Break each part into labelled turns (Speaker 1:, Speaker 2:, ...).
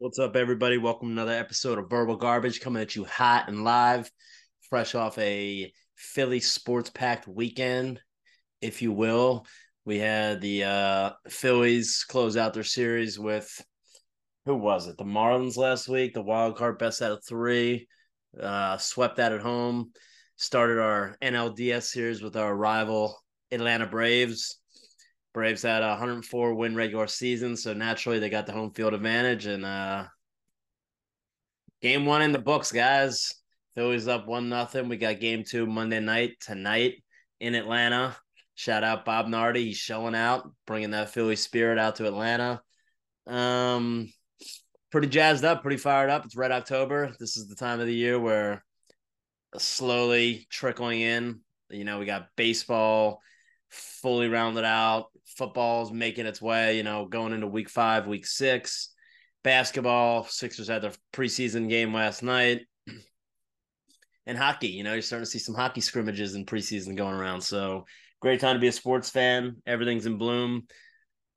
Speaker 1: What's up, everybody? Welcome to another episode of Verbal Garbage coming at you hot and live, fresh off a Philly sports packed weekend, if you will. We had the uh, Phillies close out their series with who was it? The Marlins last week, the wild card best out of three, uh, swept that at home. Started our NLDS series with our rival Atlanta Braves. Braves had a 104 win regular season, so naturally they got the home field advantage. And uh, game one in the books, guys. Phillies up one nothing. We got game two Monday night tonight in Atlanta. Shout out Bob Nardi. He's showing out, bringing that Philly spirit out to Atlanta. Um, pretty jazzed up, pretty fired up. It's Red October. This is the time of the year where slowly trickling in. You know, we got baseball fully rounded out. Football's making its way, you know, going into week five, week six. Basketball, Sixers had their preseason game last night. And hockey, you know, you're starting to see some hockey scrimmages in preseason going around. So great time to be a sports fan. Everything's in bloom.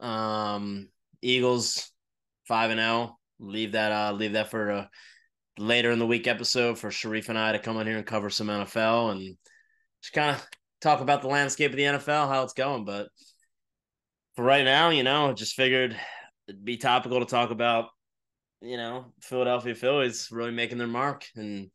Speaker 1: Um, Eagles five and zero. Oh. Leave that uh leave that for a later in the week episode for Sharif and I to come on here and cover some NFL and just kind of talk about the landscape of the NFL, how it's going. But for right now, you know, just figured it'd be topical to talk about, you know, Philadelphia Phillies really making their mark and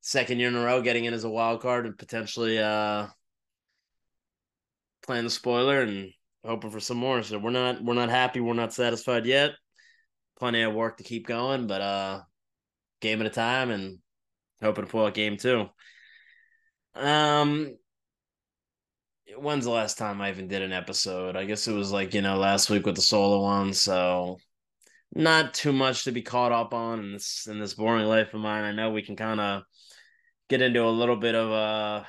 Speaker 1: second year in a row getting in as a wild card and potentially uh playing the spoiler and hoping for some more. So we're not we're not happy, we're not satisfied yet. Plenty of work to keep going, but uh game at a time and hoping to pull out game two. Um when's the last time I even did an episode? I guess it was like, you know, last week with the solo one. So not too much to be caught up on in this in this boring life of mine. I know we can kind of get into a little bit of uh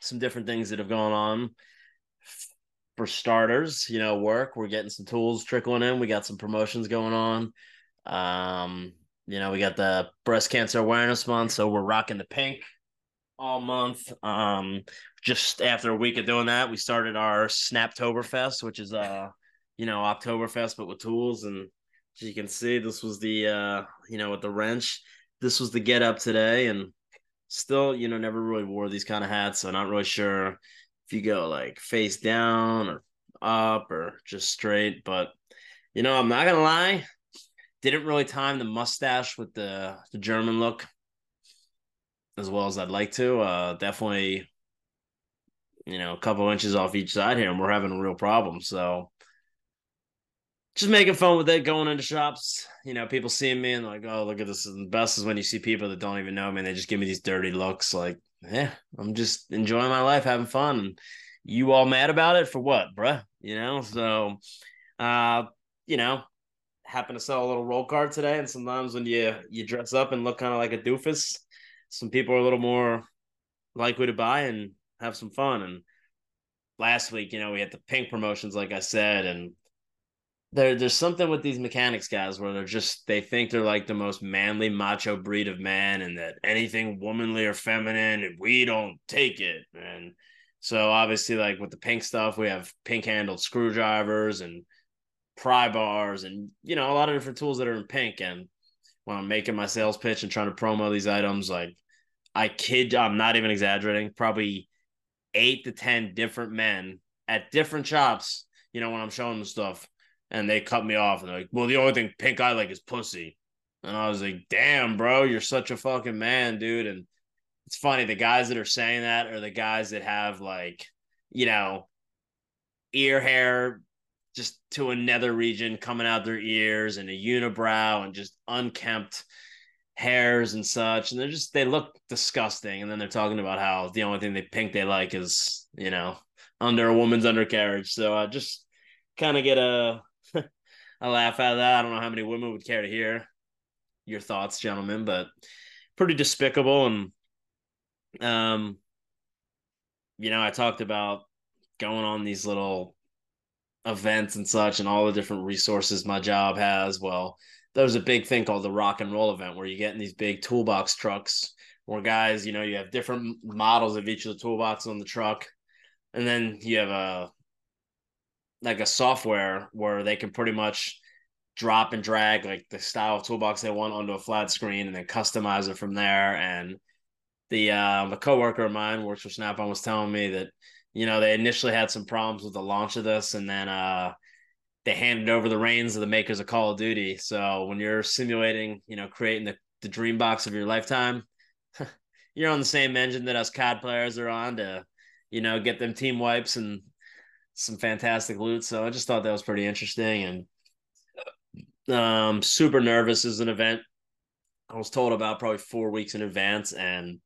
Speaker 1: some different things that have gone on. For starters, you know, work. We're getting some tools trickling in. We got some promotions going on. Um, you know, we got the breast cancer awareness month, so we're rocking the pink all month. Um, just after a week of doing that, we started our Snaptoberfest, which is uh, you know, Oktoberfest but with tools. And as you can see, this was the uh, you know, with the wrench. This was the get up today, and still, you know, never really wore these kind of hats, so not really sure if you go like face down or up or just straight. But you know, I'm not gonna lie, didn't really time the mustache with the the German look as well as I'd like to. Uh, definitely, you know, a couple inches off each side here, and we're having a real problem. So, just making fun with it, going into shops. You know, people seeing me and like, oh, look at this. the best is when you see people that don't even know me and they just give me these dirty looks. Like, yeah, I'm just enjoying my life, having fun. And you all mad about it for what, bruh? You know, so, uh, you know, happen to sell a little roll card today, and sometimes when you you dress up and look kind of like a doofus, some people are a little more likely to buy and have some fun. And last week, you know, we had the pink promotions, like I said, and there there's something with these mechanics guys where they're just they think they're like the most manly macho breed of man and that anything womanly or feminine we don't take it and so obviously like with the pink stuff we have pink handled screwdrivers and pry bars and you know a lot of different tools that are in pink and when I'm making my sales pitch and trying to promo these items, like I kid, I'm not even exaggerating, probably eight to 10 different men at different shops, you know, when I'm showing them stuff and they cut me off and they're like, well, the only thing pink I like is pussy. And I was like, damn, bro, you're such a fucking man, dude. And it's funny, the guys that are saying that are the guys that have like, you know, ear hair just to another region coming out their ears and a unibrow and just unkempt hairs and such and they're just they look disgusting. And then they're talking about how the only thing they pink they like is you know under a woman's undercarriage. So i just kind of get a a laugh out of that. I don't know how many women would care to hear your thoughts gentlemen but pretty despicable. And um you know i talked about going on these little events and such and all the different resources my job has. Well, there's a big thing called the rock and roll event where you get in these big toolbox trucks where guys, you know, you have different models of each of the toolboxes on the truck. And then you have a like a software where they can pretty much drop and drag like the style of toolbox they want onto a flat screen and then customize it from there. And the um, a coworker of mine works for Snap-on was telling me that you know they initially had some problems with the launch of this, and then uh, they handed over the reins of the makers of Call of Duty. So when you're simulating, you know, creating the, the dream box of your lifetime, you're on the same engine that us COD players are on to, you know, get them team wipes and some fantastic loot. So I just thought that was pretty interesting and um super nervous as an event. I was told about probably four weeks in advance and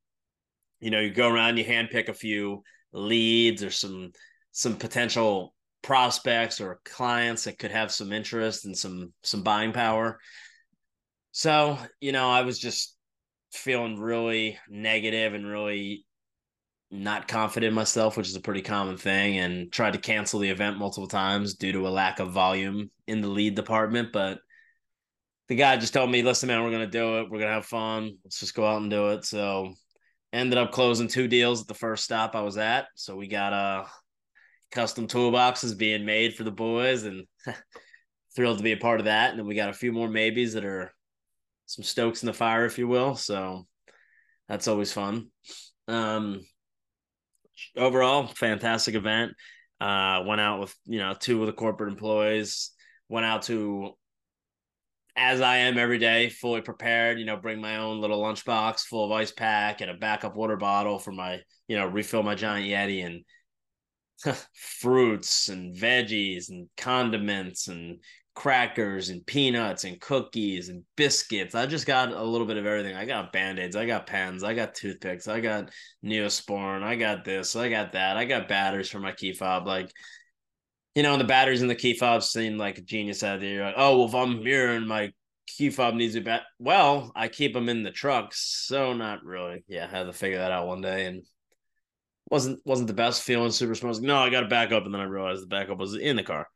Speaker 1: you know, you go around, you handpick a few leads or some some potential prospects or clients that could have some interest and some some buying power. So, you know, I was just feeling really negative and really not confident myself, which is a pretty common thing, and tried to cancel the event multiple times due to a lack of volume in the lead department. But the guy just told me, listen, man, we're gonna do it. We're gonna have fun. Let's just go out and do it. So ended up closing two deals at the first stop I was at. So we got uh custom toolboxes being made for the boys and thrilled to be a part of that. And then we got a few more maybes that are some stokes in the fire, if you will. So that's always fun. Um, overall, fantastic event. Uh, went out with you know two of the corporate employees. Went out to as I am every day, fully prepared. You know, bring my own little lunchbox full of ice pack and a backup water bottle for my you know refill my giant yeti and fruits and veggies and condiments and crackers and peanuts and cookies and biscuits. I just got a little bit of everything. I got band-aids, I got pens, I got toothpicks, I got neosporin, I got this, I got that, I got batteries for my key fob. Like, you know, the batteries in the key fob seem like a genius idea. You're like, oh well, if I'm here and my key fob needs a bat, well, I keep them in the truck. so not really. Yeah, I had to figure that out one day and wasn't wasn't the best feeling super smart. No, I got to back up, and then I realized the backup was in the car.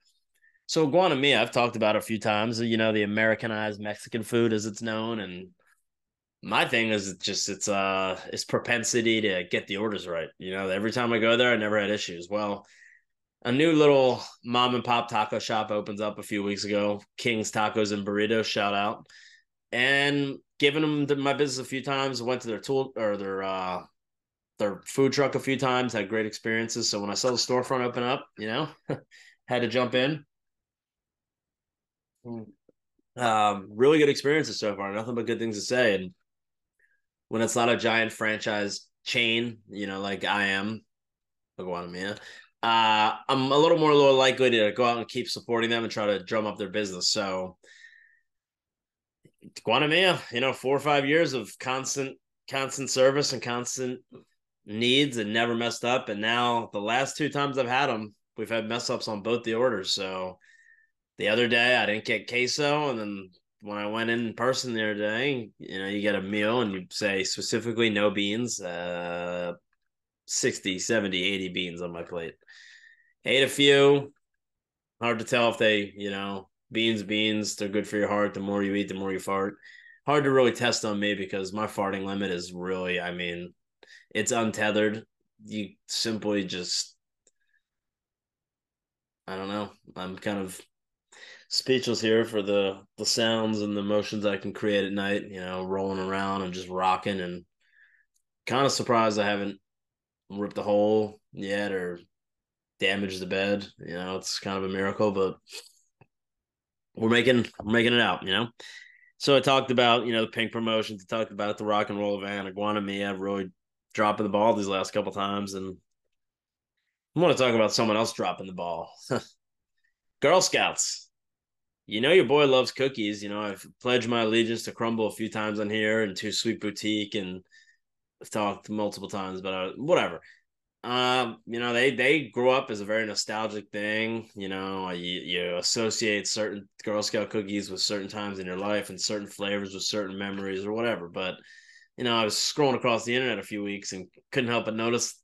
Speaker 1: So Iguana Mia, I've talked about a few times. You know, the Americanized Mexican food as it's known, and my thing is it's just its uh its propensity to get the orders right. You know, every time I go there, I never had issues. Well, a new little mom and pop taco shop opens up a few weeks ago. King's Tacos and Burritos, shout out. And given them my business a few times, went to their tool or their uh their food truck a few times, had great experiences. So when I saw the storefront open up, you know, had to jump in. Um, really good experiences so far. Nothing but good things to say. And when it's not a giant franchise chain, you know, like I am, Iguana Mia, uh, I'm a little more likely to go out and keep supporting them and try to drum up their business. So Iguana Mia, you know, four or five years of constant, constant service and constant needs and never messed up. And now the last two times I've had them, we've had mess ups on both the orders. So the other day I didn't get queso, and then when I went in person the other day, you know, you get a meal and you say specifically no beans, uh 60, 70, 80 beans on my plate. Ate a few. Hard to tell if they, you know, beans, beans, they're good for your heart. The more you eat, the more you fart. Hard to really test on me because my farting limit is really, I mean, it's untethered. You simply just I don't know. I'm kind of speechless here for the the sounds and the motions I can create at night, you know, rolling around and just rocking and kind of surprised I haven't ripped a hole yet or damaged the bed. You know, it's kind of a miracle, but we're making we're making it out, you know. So I talked about, you know, the pink promotions, I talked about the rock and roll van, Iguana Mia really dropping the ball these last couple times, and I want to talk about someone else dropping the ball. Girl Scouts. You know your boy loves cookies. You know I've pledged my allegiance to Crumbl a few times on here and to Sweet Boutique, and I've talked multiple times, but uh, whatever. Um, you know they they grew up as a very nostalgic thing. You know you, you associate certain Girl Scout cookies with certain times in your life and certain flavors with certain memories or whatever. But you know, I was scrolling across the internet a few weeks and couldn't help but notice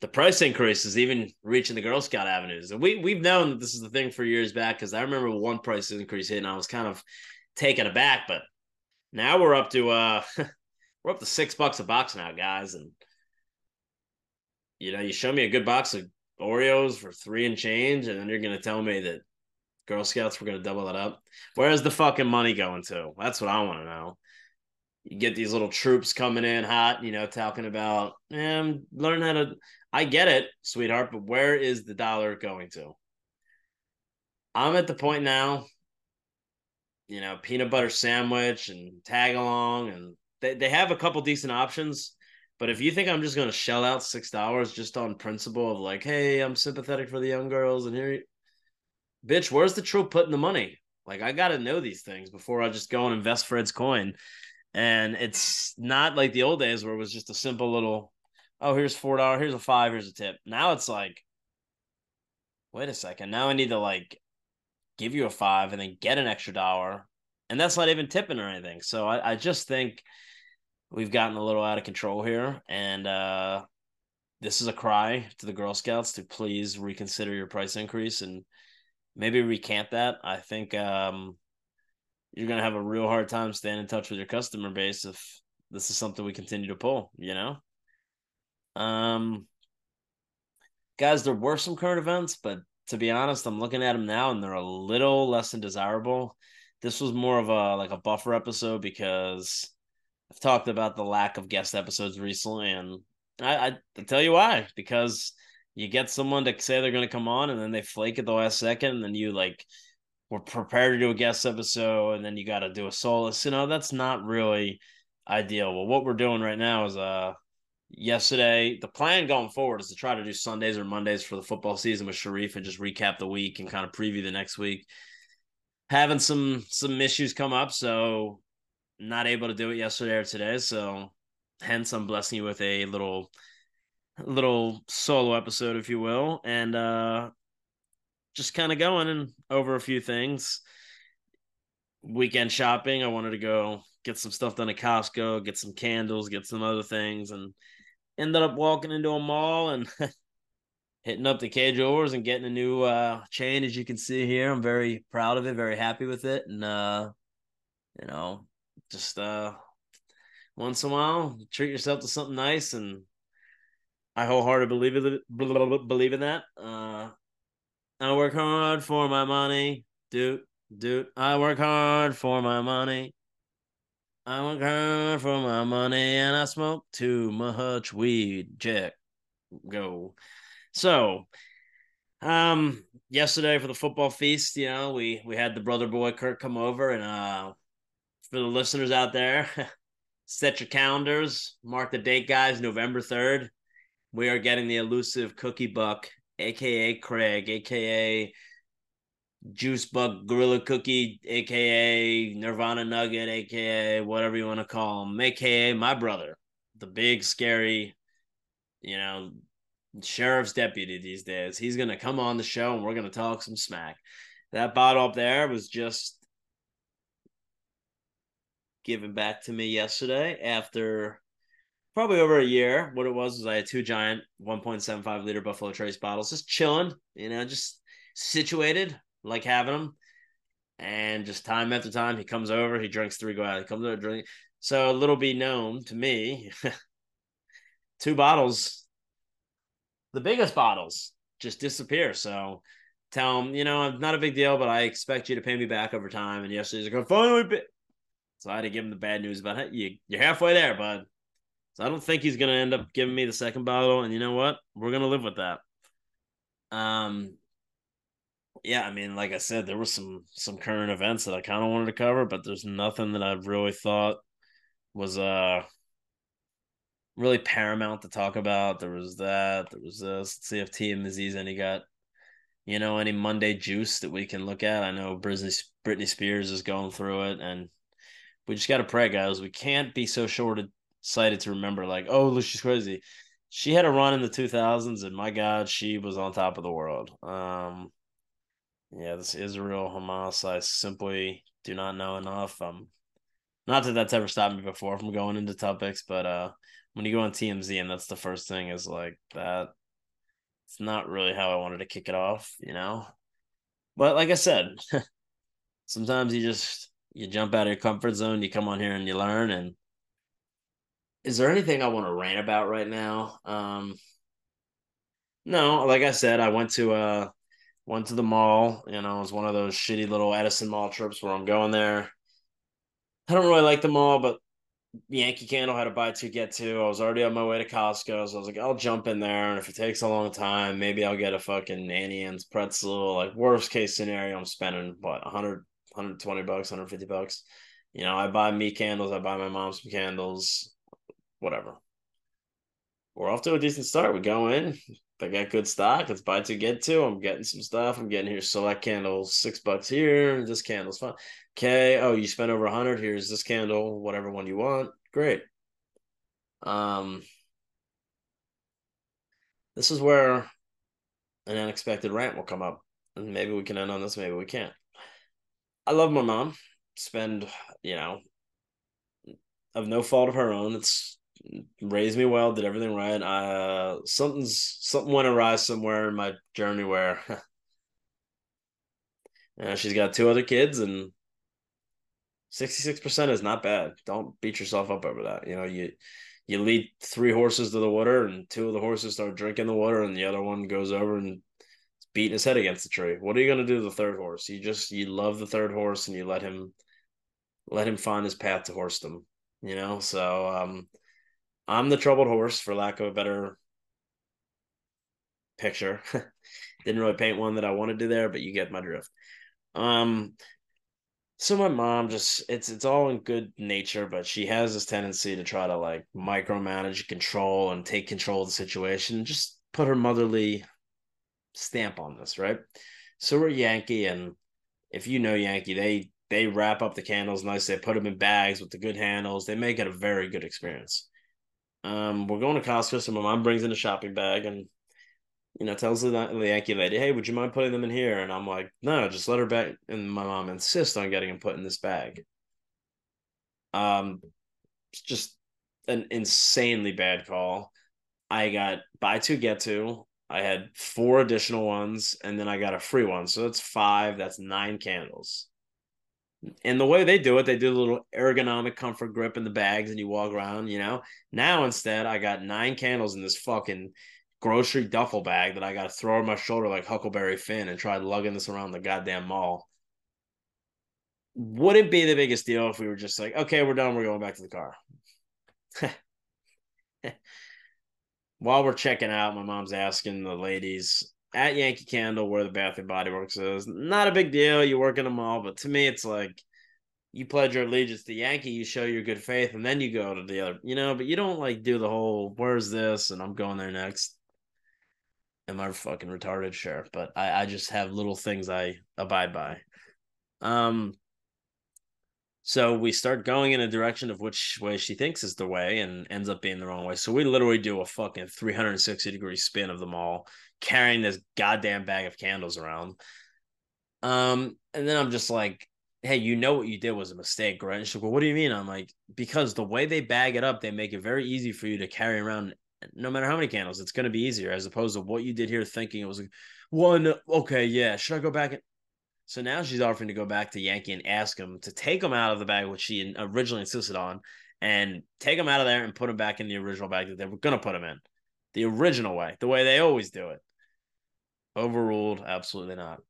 Speaker 1: the price increases even reaching the Girl Scout avenues. And we we've known that this is the thing for years back because I remember one price increase hit and I was kind of taken aback, but now we're up to uh we're up to six bucks a box now, guys. And you know, you show me a good box of Oreos for three and change, and then you're gonna tell me that Girl Scouts were going to double it up. Where's the fucking money going to? That's what I want to know. You get these little troops coming in hot, you know, talking about, and eh, learn how to. I get it, sweetheart, but where is the dollar going to? I'm at the point now, you know, peanut butter sandwich and Tagalong, and they, they have a couple decent options. But if you think I'm just going to shell out six dollars just on principle of like, hey, I'm sympathetic for the young girls, and here, bitch, where's the troop putting the money? Like, I got to know these things before I just go and invest Fred's coin. And it's not like the old days where it was just a simple little, oh, here's four dollars, here's a five, here's a tip. Now it's like, wait a second, now I need to like give you a five and then get an extra dollar, and that's not even tipping or anything. So I, I just think we've gotten a little out of control here, and uh, this is a cry to the Girl Scouts to please reconsider your price increase and maybe recant that. I think um, you're gonna have a real hard time staying in touch with your customer base if this is something we continue to pull. You know, um, guys, there were some current events, but to be honest, I'm looking at them now and they're a little less than desirable. This was more of a like a buffer episode because I've talked about the lack of guest episodes recently, and I, I, I tell you why because you get someone to say they're going to come on and then they flake at the last second and then you like were prepared to do a guest episode and then you got to do a solace you know that's not really ideal. Well what we're doing right now is uh yesterday the plan going forward is to try to do sundays or mondays for the football season with sharif and just recap the week and kind of preview the next week. Having some some issues come up so not able to do it yesterday or today so hence i'm blessing you with a little little solo episode, if you will, and uh, just kind of going and over a few things. Weekend shopping. I wanted to go get some stuff done at Costco, get some candles, get some other things, and ended up walking into a mall and hitting up the Kay Jewelers and getting a new uh, chain. As you can see here, I'm very proud of it, very happy with it, and uh, you know, just uh, once in a while, treat yourself to something nice and I wholeheartedly believe believe in that. Uh, I work hard for my money, dude, dude. I work hard for my money. I work hard for my money, and I smoke too much weed. Check, go. So, um, yesterday for the football feast, you know, we we had the brother boy Kurt come over, and uh, for the listeners out there, set your calendars, mark the date, guys. November third we are getting the elusive Cookie Buck, aka Craig, aka Juice Buck Gorilla Cookie, aka Nirvana Nugget, aka whatever you want to call him, aka my brother, the big scary, you know, sheriff's deputy these days. He's gonna come on the show and we're gonna talk some smack. That bottle up there was just given back to me yesterday after probably over a year. What it was was I had two giant 1.75 liter Buffalo Trace bottles, just chilling, you know, just situated, like having them. And just time after time, he comes over, he drinks three, go out, he comes over, drink. So little be known to me, two bottles, the biggest bottles, just disappear. So tell him, you know, I'm not a big deal, but I expect you to pay me back over time. And yesterday he's like, finally. So I had to give him the bad news about it. You, you're halfway there, bud. So I don't think he's going to end up giving me the second bottle. And you know what? We're going to live with that. Um, yeah, I mean, like I said, there were some some current events that I kind of wanted to cover, but there's nothing that I've really thought was uh really paramount to talk about. There was that. There was this. Let's see if TMZ's any got you know any Monday juice that we can look at. I know Britney Britney Spears is going through it, and we just got to pray, guys. We can't be so short excited to remember, like, oh, she's crazy. She had a run in the 2000s, and my God, she was on top of the world. Um, yeah, this Israel Hamas, I simply do not know enough. Um, not that that's ever stopped me before from going into topics, but uh, when you go on TMZ and that's the first thing is like that, it's not really how I wanted to kick it off, you know. But like I said, sometimes you just you jump out of your comfort zone, you come on here and you learn, and is there anything I want to rant about right now? Um, no, like I said, I went to uh Went to the mall. You know, it was one of those shitty little Edison Mall trips where I'm going there. I don't really like the mall, but Yankee Candle had to buy two get two. I was already on my way to Costco, so I was like, I'll jump in there, and if it takes a long time, maybe I'll get a fucking Auntie Anne's pretzel. Like worst case scenario, I'm spending what 100, 120 bucks, 150 bucks. You know, I buy me candles, I buy my mom some candles, whatever. We're off to a decent start. We go in, they got good stock. It's buy two get two. I'm getting some stuff. I'm getting here select candles, six bucks here. This candle's fine. Okay. Oh, you spent over a hundred. Here's this candle, whatever one you want. Great. Um, this is where an unexpected rant will come up, and maybe we can end on this. Maybe we can't. I love my mom. Spend you know, of no fault of her own. It's raised me well, did everything right. Uh, something's something went awry somewhere in my journey where, yeah, she's got two other kids and 66% is not bad. Don't beat yourself up over that. You know, you you lead three horses to the water and two of the horses start drinking the water and the other one goes over and beating his head against the tree. What are you going to do to the third horse? You just you love the third horse and you let him let him find his path to horsedom, you know? So um I'm the troubled horse for lack of a better picture. Didn't really paint one that I wanted to do there, but you get my drift. Um so my mom just it's it's all in good nature, but she has this tendency to try to like micromanage, control, and take control of the situation. Just put her motherly stamp on this, right? So we're Yankee, and if you know Yankee, they they wrap up the candles nice. They put them in bags with the good handles. They make it a very good experience. Um, we're going to Costco, so my mom brings in a shopping bag, and you know, tells the, the Yankee lady, "Hey, would you mind putting them in here?" And I'm like, "No, just let her back." And my mom insists on getting them put in this bag. Um, it's just an insanely bad call. I got buy two get two. I had four additional ones, and then I got a free one, so that's five. That's nine candles. And the way they do it, they do a little ergonomic comfort grip in the bags, and you walk around. You know. Now instead, I got nine candles in this fucking grocery duffel bag that I got to throw on my shoulder like Huckleberry Finn and try lugging this around the goddamn mall. Wouldn't be the biggest deal if we were just like, okay, we're done, we're going back to the car. While we're checking out, my mom's asking the ladies at Yankee Candle where the Bath and Body Works is. Not a big deal. You work in a mall, but to me, it's like you pledge your allegiance to Yankee, you show your good faith, and then you go to the other, you know, but you don't like do the whole where's this and I'm going there next am I fucking retarded? Sure, but I, I just have little things I abide by. Um, so we start going in a direction of which way she thinks is the way and ends up being the wrong way. So we literally do a fucking 360 degree spin of the mall, carrying this goddamn bag of candles around. Um, and then I'm just like, hey, you know what you did was a mistake, right? And she's like, well, what do you mean? I'm like, because the way they bag it up, they make it very easy for you to carry around no matter how many candles, it's going to be easier as opposed to what you did here thinking it was like, one. Okay, yeah, should I go back? So now she's offering to go back to Yankee and ask him to take them out of the bag, which she originally insisted on, and take them out of there and put them back in the original bag that they were going to put them in, the original way, the way they always do it. Overruled, absolutely not.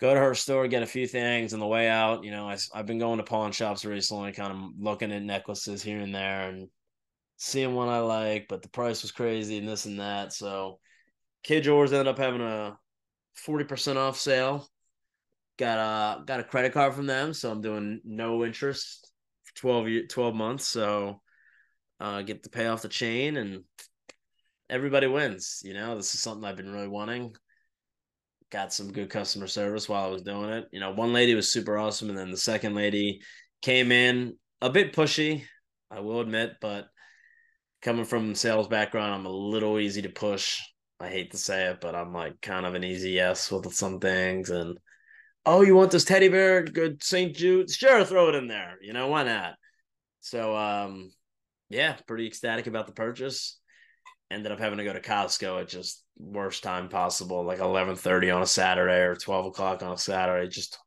Speaker 1: Go to her store, get a few things on the way out. You know, I, I've been going to pawn shops recently, kind of looking at necklaces here and there, and seeing one I like, but the price was crazy and this and that. So Kay Jewelers ended up having a 40% off sale. Got a got a credit card from them, so I'm doing no interest for 12 year, 12 months. So uh get to pay off the chain and everybody wins. You know, this is something I've been really wanting. Got some good customer service while I was doing it. You know, one lady was super awesome, and then the second lady came in a bit pushy, I will admit, but coming from sales background, I'm a little easy to push. I hate to say it, but I'm like kind of an easy yes with some things. And oh, you want this teddy bear? Good St. Jude? Sure, throw it in there. You know, why not? So um yeah, pretty ecstatic about the purchase. Ended up having to go to Costco at just worst time possible, like eleven thirty on a Saturday or twelve o'clock on a Saturday. Just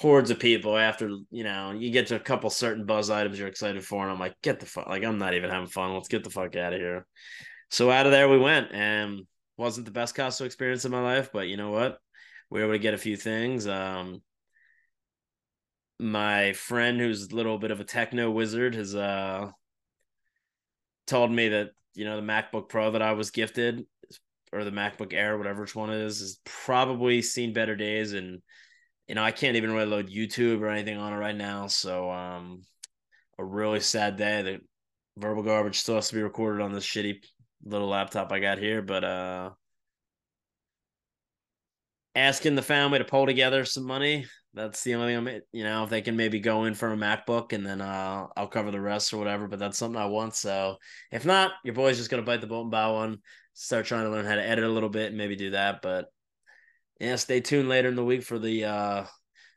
Speaker 1: hordes of people after you know you get to a couple certain buzz items you're excited for and i'm like get the fuck like i'm not even having fun let's get the fuck out of here so out of there we went and wasn't the best Costco experience in my life, but you know what? We were able to get a few things. Um, my friend, who's a little bit of a techno wizard, has uh told me that you know the MacBook Pro that I was gifted, or the MacBook Air, whatever which one it is, has probably seen better days, and you know I can't even really load YouTube or anything on it right now. So um, a really sad day The verbal garbage still has to be recorded on this shitty little laptop I got here, but uh asking the family to pull together some money. That's the only thing I'm, you know, if they can maybe go in for a MacBook and then uh, I'll cover the rest or whatever. But that's something I want. So if not, your boy's just gonna bite the bullet and buy one. Start trying to learn how to edit a little bit and maybe do that. But yeah, stay tuned later in the week for the uh,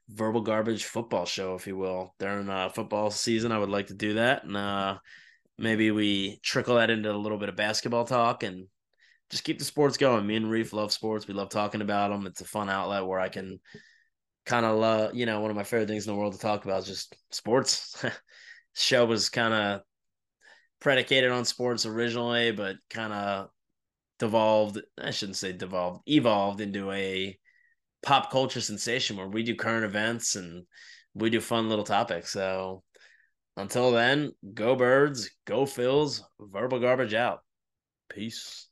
Speaker 1: verbal garbage football show, if you will. During uh, football season, I would like to do that, and uh, maybe we trickle that into a little bit of basketball talk and just keep the sports going. Me and Reef love sports. We love talking about them. It's a fun outlet where I can kind of love, you know, one of my favorite things in the world to talk about is just sports. Show was kind of predicated on sports originally, but kind of devolved. I shouldn't say devolved, evolved into a pop culture sensation where we do current events and we do fun little topics. So until then, go birds, go Phils, verbal garbage out. Peace.